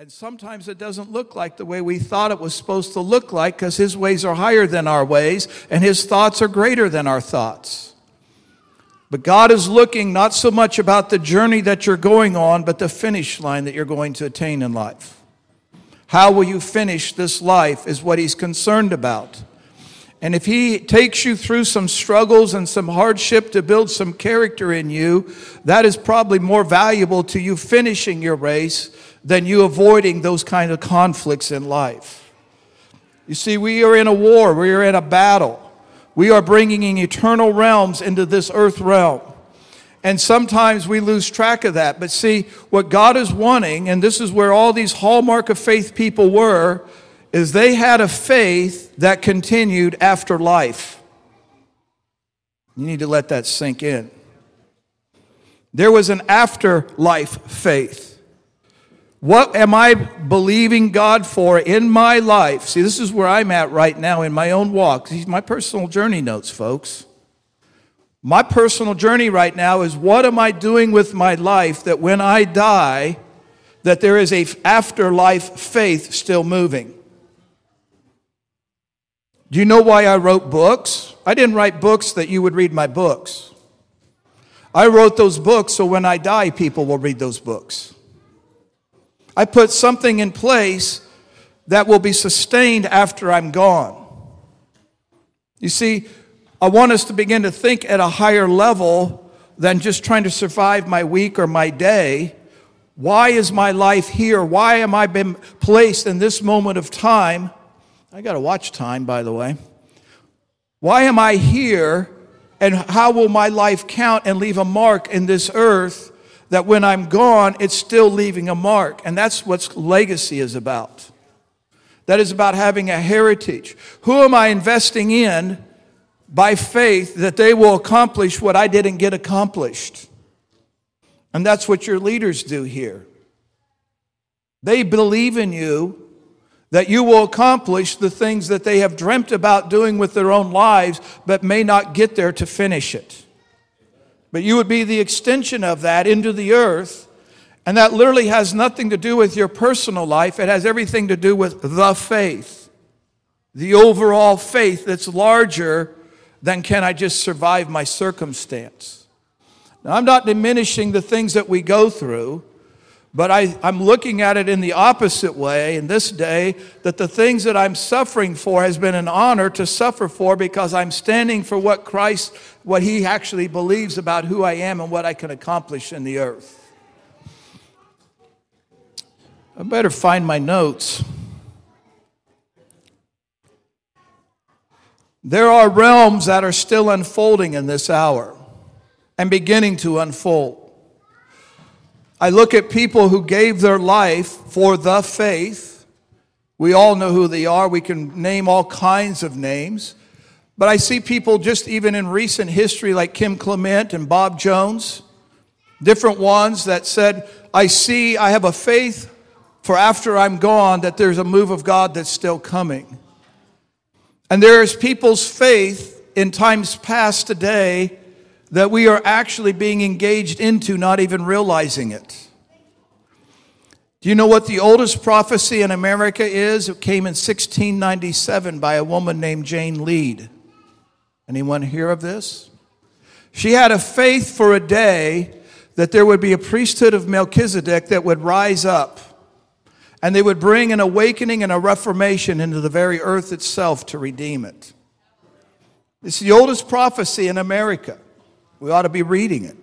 And sometimes it doesn't look like the way we thought it was supposed to look like because His ways are higher than our ways and His thoughts are greater than our thoughts. But God is looking not so much about the journey that you're going on, but the finish line that you're going to attain in life. How will you finish this life is what He's concerned about. And if He takes you through some struggles and some hardship to build some character in you, that is probably more valuable to you finishing your race than you avoiding those kind of conflicts in life. You see, we are in a war, we are in a battle. We are bringing in eternal realms into this earth realm. And sometimes we lose track of that. But see, what God is wanting, and this is where all these hallmark of faith people were, is they had a faith that continued after life. You need to let that sink in. There was an afterlife faith. What am I believing God for in my life? See, this is where I'm at right now in my own walk. These my personal journey notes, folks. My personal journey right now is what am I doing with my life that when I die, that there is a afterlife faith still moving. Do you know why I wrote books? I didn't write books that you would read my books. I wrote those books so when I die, people will read those books. I put something in place that will be sustained after I'm gone. You see, I want us to begin to think at a higher level than just trying to survive my week or my day. Why is my life here? Why am I been placed in this moment of time? I got to watch time, by the way. Why am I here? And how will my life count and leave a mark in this earth that when I'm gone, it's still leaving a mark. And that's what legacy is about. That is about having a heritage. Who am I investing in by faith that they will accomplish what I didn't get accomplished? And that's what your leaders do here. They believe in you that you will accomplish the things that they have dreamt about doing with their own lives, but may not get there to finish it. But you would be the extension of that into the earth. And that literally has nothing to do with your personal life, it has everything to do with the faith, the overall faith that's larger than can I just survive my circumstance. Now, I'm not diminishing the things that we go through. But I, am looking at it in the opposite way in this day that the things that I'm suffering for has been an honor to suffer for because I'm standing for what Christ, what He actually believes about who I am and what I can accomplish in the earth. I better find my notes. There are realms that are still unfolding in this hour and beginning to unfold. I look at people who gave their life for the faith. We all know who they are. We can name all kinds of names. But I see people just even in recent history, like Kim Clement and Bob Jones, different ones that said, I see, I have a faith for after I'm gone that there's a move of God that's still coming. And there is people's faith in times past today that we are actually being engaged into, not even realizing it. Do you know what the oldest prophecy in America is? It came in 1697 by a woman named Jane Lead. Anyone hear of this? She had a faith for a day that there would be a priesthood of Melchizedek that would rise up and they would bring an awakening and a reformation into the very earth itself to redeem it. It's the oldest prophecy in America. We ought to be reading it.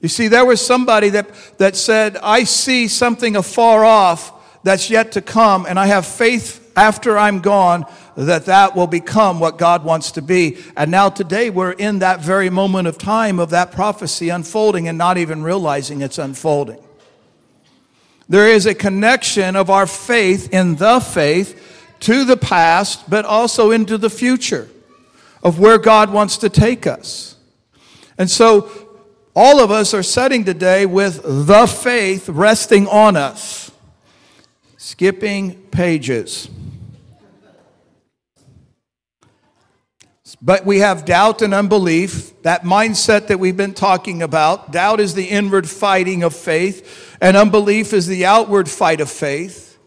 You see, there was somebody that, that said, I see something afar off that's yet to come, and I have faith after I'm gone that that will become what God wants to be. And now today we're in that very moment of time of that prophecy unfolding and not even realizing it's unfolding. There is a connection of our faith in the faith to the past, but also into the future of where God wants to take us. And so all of us are setting today with the faith resting on us. Skipping pages. But we have doubt and unbelief, that mindset that we've been talking about. Doubt is the inward fighting of faith, and unbelief is the outward fight of faith.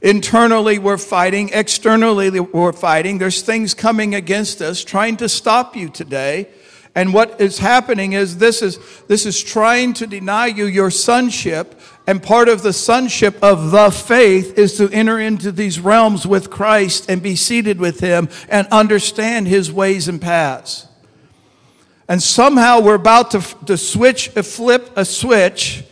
Internally, we're fighting. Externally, we're fighting. There's things coming against us trying to stop you today. And what is happening is this is, this is trying to deny you your sonship. And part of the sonship of the faith is to enter into these realms with Christ and be seated with Him and understand His ways and paths. And somehow we're about to, to switch, a flip a switch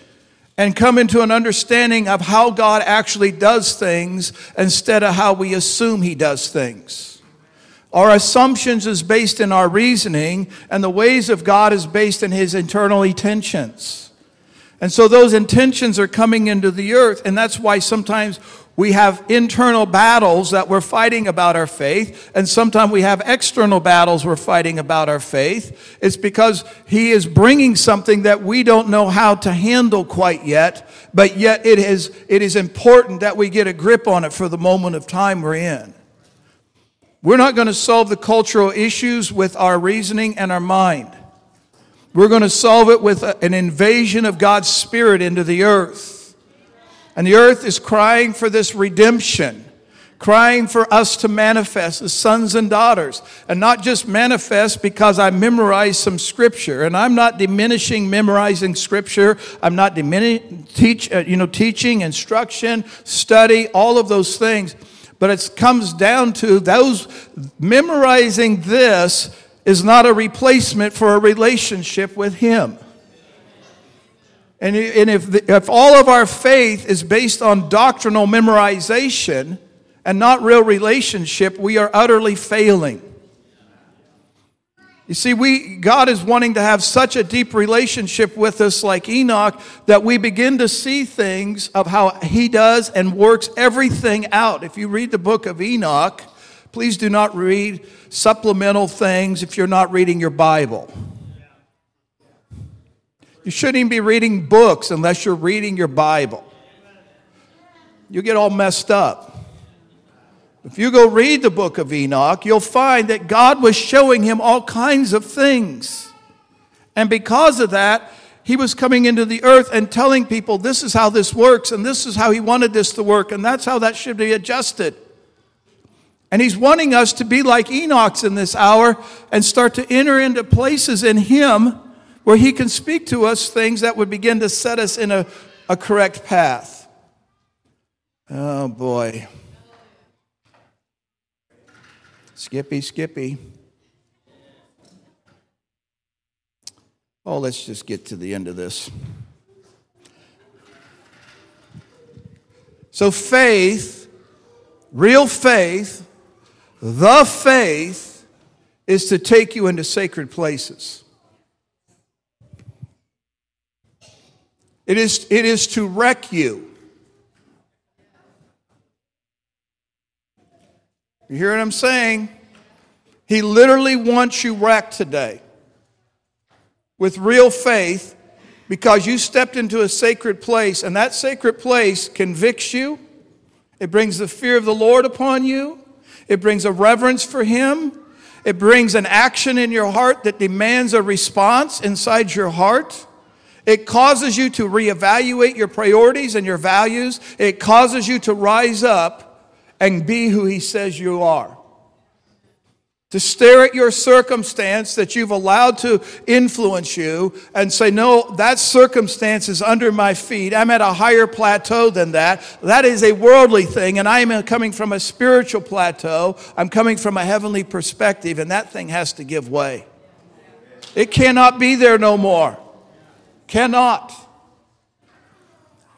and come into an understanding of how God actually does things instead of how we assume He does things. Our assumptions is based in our reasoning, and the ways of God is based in his internal intentions. And so those intentions are coming into the earth, and that's why sometimes we have internal battles that we're fighting about our faith, and sometimes we have external battles we're fighting about our faith. It's because He is bringing something that we don't know how to handle quite yet, but yet it is, it is important that we get a grip on it for the moment of time we're in. We're not going to solve the cultural issues with our reasoning and our mind. We're going to solve it with an invasion of God's Spirit into the earth. And the earth is crying for this redemption, crying for us to manifest as sons and daughters. And not just manifest because I memorized some scripture. And I'm not diminishing memorizing scripture. I'm not diminishing teach, uh, you know, teaching, instruction, study, all of those things. But it comes down to those memorizing this is not a replacement for a relationship with Him. And, if, the, if all of our faith is based on doctrinal memorization and not real relationship, we are utterly failing. You see, we, God is wanting to have such a deep relationship with us, like Enoch, that we begin to see things of how He does and works everything out. If you read the book of Enoch, please do not read supplemental things if you're not reading your Bible. You shouldn't even be reading books unless you're reading your Bible. You get all messed up. If you go read the book of Enoch, you'll find that God was showing him all kinds of things. And because of that, he was coming into the earth and telling people this is how this works, and this is how he wanted this to work, and that's how that should be adjusted. And he's wanting us to be like Enoch's in this hour and start to enter into places in him where he can speak to us things that would begin to set us in a, a correct path. Oh boy. Skippy, Skippy. Oh, let's just get to the end of this. So, faith, real faith, the faith is to take you into sacred places. It is, it is to wreck you. You hear what I'm saying? He literally wants you wrecked today with real faith because you stepped into a sacred place, and that sacred place convicts you. It brings the fear of the Lord upon you. It brings a reverence for Him. It brings an action in your heart that demands a response inside your heart. It causes you to reevaluate your priorities and your values. It causes you to rise up and be who He says you are. To stare at your circumstance that you've allowed to influence you and say, No, that circumstance is under my feet. I'm at a higher plateau than that. That is a worldly thing, and I am coming from a spiritual plateau. I'm coming from a heavenly perspective, and that thing has to give way. It cannot be there no more. Cannot.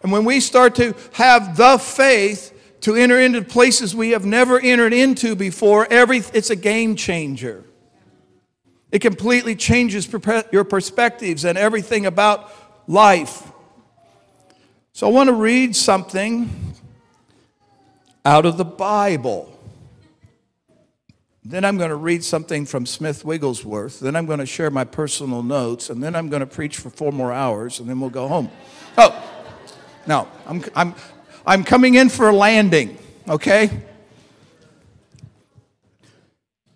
And when we start to have the faith to enter into places we have never entered into before. Every, it's a game changer. It completely changes your perspectives and everything about life. So I want to read something out of the Bible. Then I'm going to read something from Smith Wigglesworth. Then I'm going to share my personal notes. And then I'm going to preach for four more hours. And then we'll go home. Oh, no, I'm, I'm, I'm coming in for a landing, okay?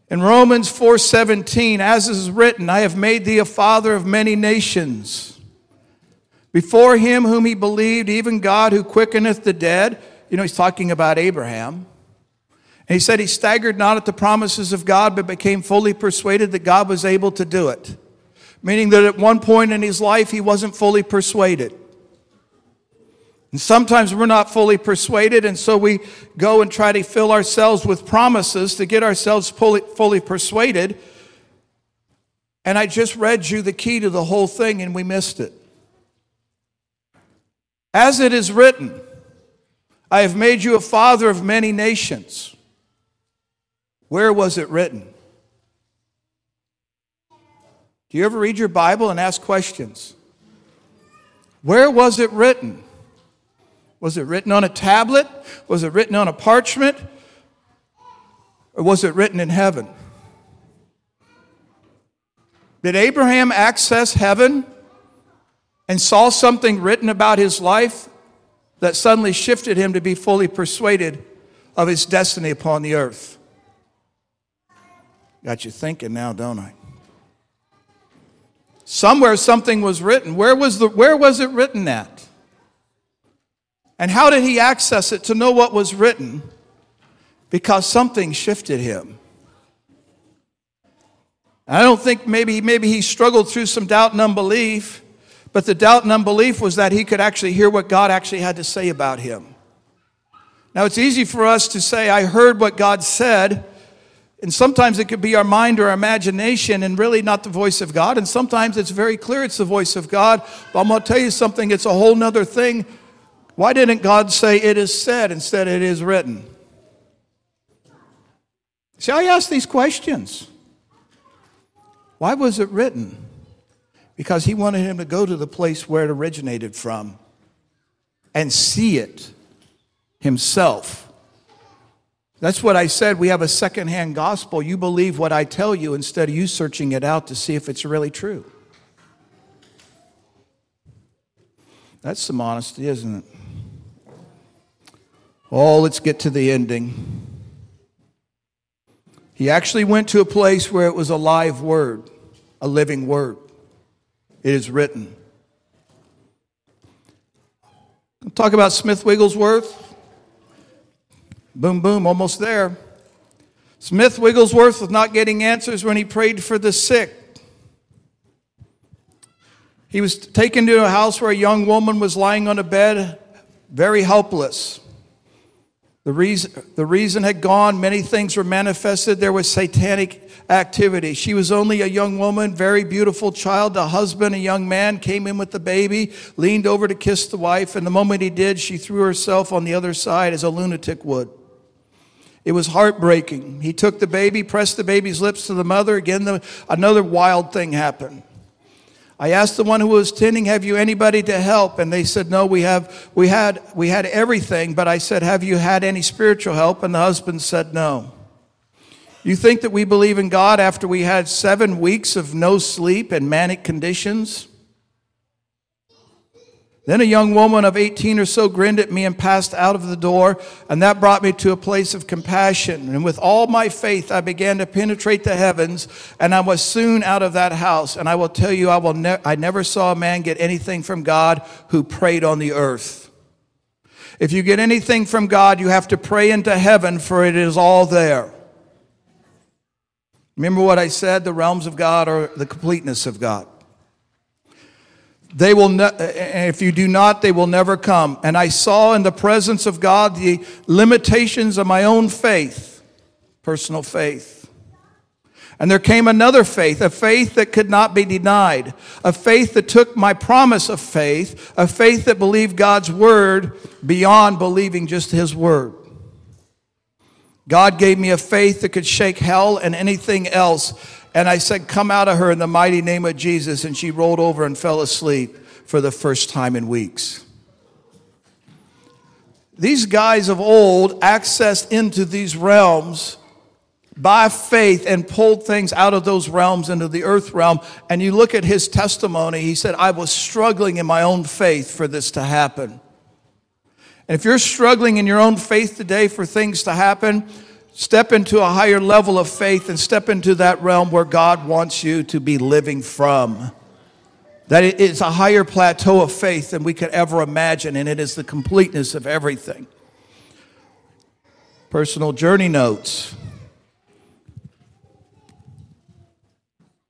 In Romans 4:17, as is written, I have made thee a father of many nations. Before him whom he believed, even God who quickeneth the dead, you know, he's talking about Abraham. And he said he staggered not at the promises of God, but became fully persuaded that God was able to do it. Meaning that at one point in his life, he wasn't fully persuaded. And sometimes we're not fully persuaded, and so we go and try to fill ourselves with promises to get ourselves fully, fully persuaded. And I just read you the key to the whole thing, and we missed it. As it is written, I have made you a father of many nations. Where was it written? Do you ever read your Bible and ask questions? Where was it written? Was it written on a tablet? Was it written on a parchment? Or was it written in heaven? Did Abraham access heaven and saw something written about his life that suddenly shifted him to be fully persuaded of his destiny upon the earth? Got you thinking now, don't I? Somewhere something was written. Where was, the, where was it written at? And how did he access it to know what was written? Because something shifted him. I don't think maybe, maybe he struggled through some doubt and unbelief, but the doubt and unbelief was that he could actually hear what God actually had to say about him. Now, it's easy for us to say, I heard what God said, and sometimes it could be our mind or our imagination and really not the voice of God. And sometimes it's very clear it's the voice of God. But I'm going to tell you something, it's a whole nother thing why didn't God say it is said instead it is written? See, I ask these questions. Why was it written? Because he wanted him to go to the place where it originated from and see it himself. That's what I said. We have a secondhand gospel. You believe what I tell you instead of you searching it out to see if it's really true. That's some honesty, isn't it? Oh, let's get to the ending. He actually went to a place where it was a live word, a living word. It is written. I'll talk about Smith Wigglesworth. Boom, boom, almost there. Smith Wigglesworth was not getting answers when he prayed for the sick. He was taken to a house where a young woman was lying on a bed, very helpless. The reason, the reason had gone, many things were manifested. There was satanic activity. She was only a young woman, very beautiful child. The husband, a young man, came in with the baby, leaned over to kiss the wife, and the moment he did, she threw herself on the other side as a lunatic would. It was heartbreaking. He took the baby, pressed the baby's lips to the mother. Again, the, another wild thing happened. I asked the one who was tending, "Have you anybody to help?" And they said, "No, we have we had we had everything." But I said, "Have you had any spiritual help?" And the husband said, "No." You think that we believe in God after we had 7 weeks of no sleep and manic conditions? Then a young woman of 18 or so grinned at me and passed out of the door, and that brought me to a place of compassion. And with all my faith, I began to penetrate the heavens, and I was soon out of that house. And I will tell you, I, will ne- I never saw a man get anything from God who prayed on the earth. If you get anything from God, you have to pray into heaven, for it is all there. Remember what I said? The realms of God are the completeness of God. They will ne- if you do not, they will never come. And I saw in the presence of God the limitations of my own faith, personal faith. And there came another faith, a faith that could not be denied, a faith that took my promise of faith, a faith that believed God's word beyond believing just his word. God gave me a faith that could shake hell and anything else and I said, Come out of her in the mighty name of Jesus. And she rolled over and fell asleep for the first time in weeks. These guys of old accessed into these realms by faith and pulled things out of those realms into the earth realm. And you look at his testimony, he said, I was struggling in my own faith for this to happen. And if you're struggling in your own faith today for things to happen, Step into a higher level of faith and step into that realm where God wants you to be living from. That it is a higher plateau of faith than we could ever imagine, and it is the completeness of everything. Personal journey notes.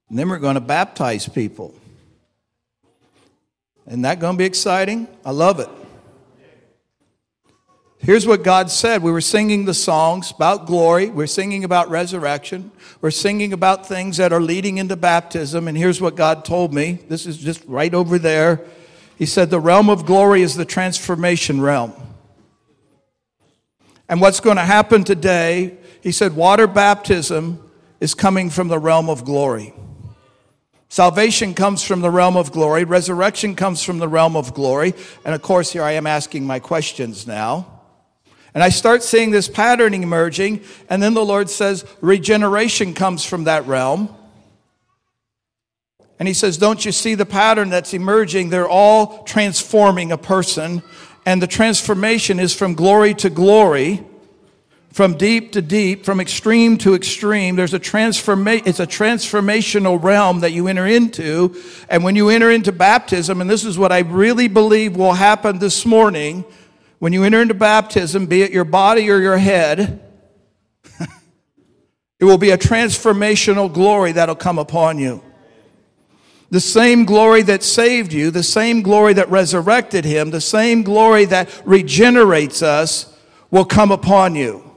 And then we're going to baptize people. Isn't that going to be exciting? I love it. Here's what God said. We were singing the songs about glory. We're singing about resurrection. We're singing about things that are leading into baptism. And here's what God told me. This is just right over there. He said, The realm of glory is the transformation realm. And what's going to happen today, he said, water baptism is coming from the realm of glory. Salvation comes from the realm of glory. Resurrection comes from the realm of glory. And of course, here I am asking my questions now. And I start seeing this pattern emerging, and then the Lord says, regeneration comes from that realm. And He says, Don't you see the pattern that's emerging? They're all transforming a person, and the transformation is from glory to glory. From deep to deep, from extreme to extreme, there's a transformation, it's a transformational realm that you enter into. And when you enter into baptism, and this is what I really believe will happen this morning, when you enter into baptism, be it your body or your head, it will be a transformational glory that'll come upon you. The same glory that saved you, the same glory that resurrected him, the same glory that regenerates us will come upon you.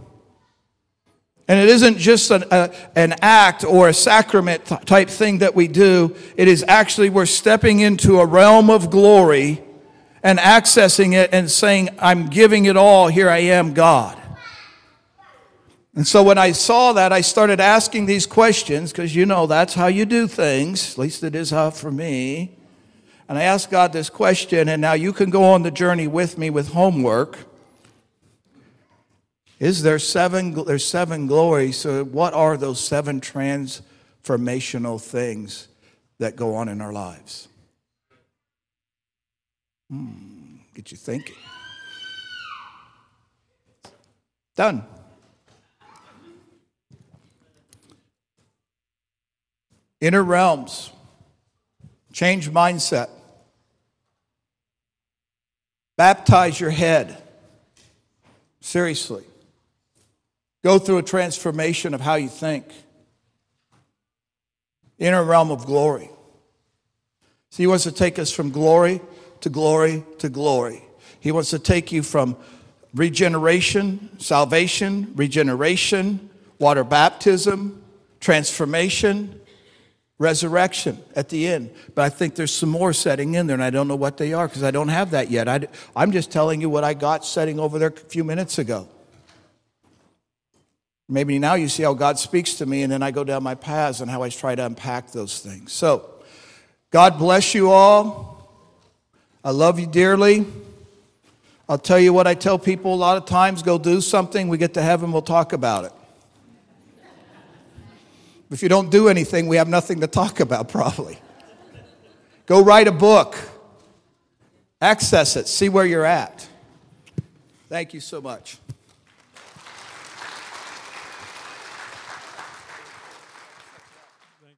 And it isn't just an, a, an act or a sacrament type thing that we do. It is actually we're stepping into a realm of glory and accessing it and saying, I'm giving it all. Here I am, God. And so when I saw that, I started asking these questions because you know that's how you do things. At least it is how for me. And I asked God this question, and now you can go on the journey with me with homework. Is there seven? There's seven glories. So what are those seven transformational things that go on in our lives? Hmm, get you thinking. Done. Inner realms. Change mindset. Baptize your head. Seriously. Go through a transformation of how you think. Inner realm of glory. So he wants to take us from glory to glory to glory. He wants to take you from regeneration, salvation, regeneration, water baptism, transformation, resurrection at the end. But I think there's some more setting in there, and I don't know what they are because I don't have that yet. I, am just telling you what I got setting over there a few minutes ago. Maybe now you see how God speaks to me, and then I go down my paths and how I try to unpack those things. So, God bless you all. I love you dearly. I'll tell you what I tell people a lot of times go do something, we get to heaven, we'll talk about it. If you don't do anything, we have nothing to talk about, probably. Go write a book, access it, see where you're at. Thank you so much.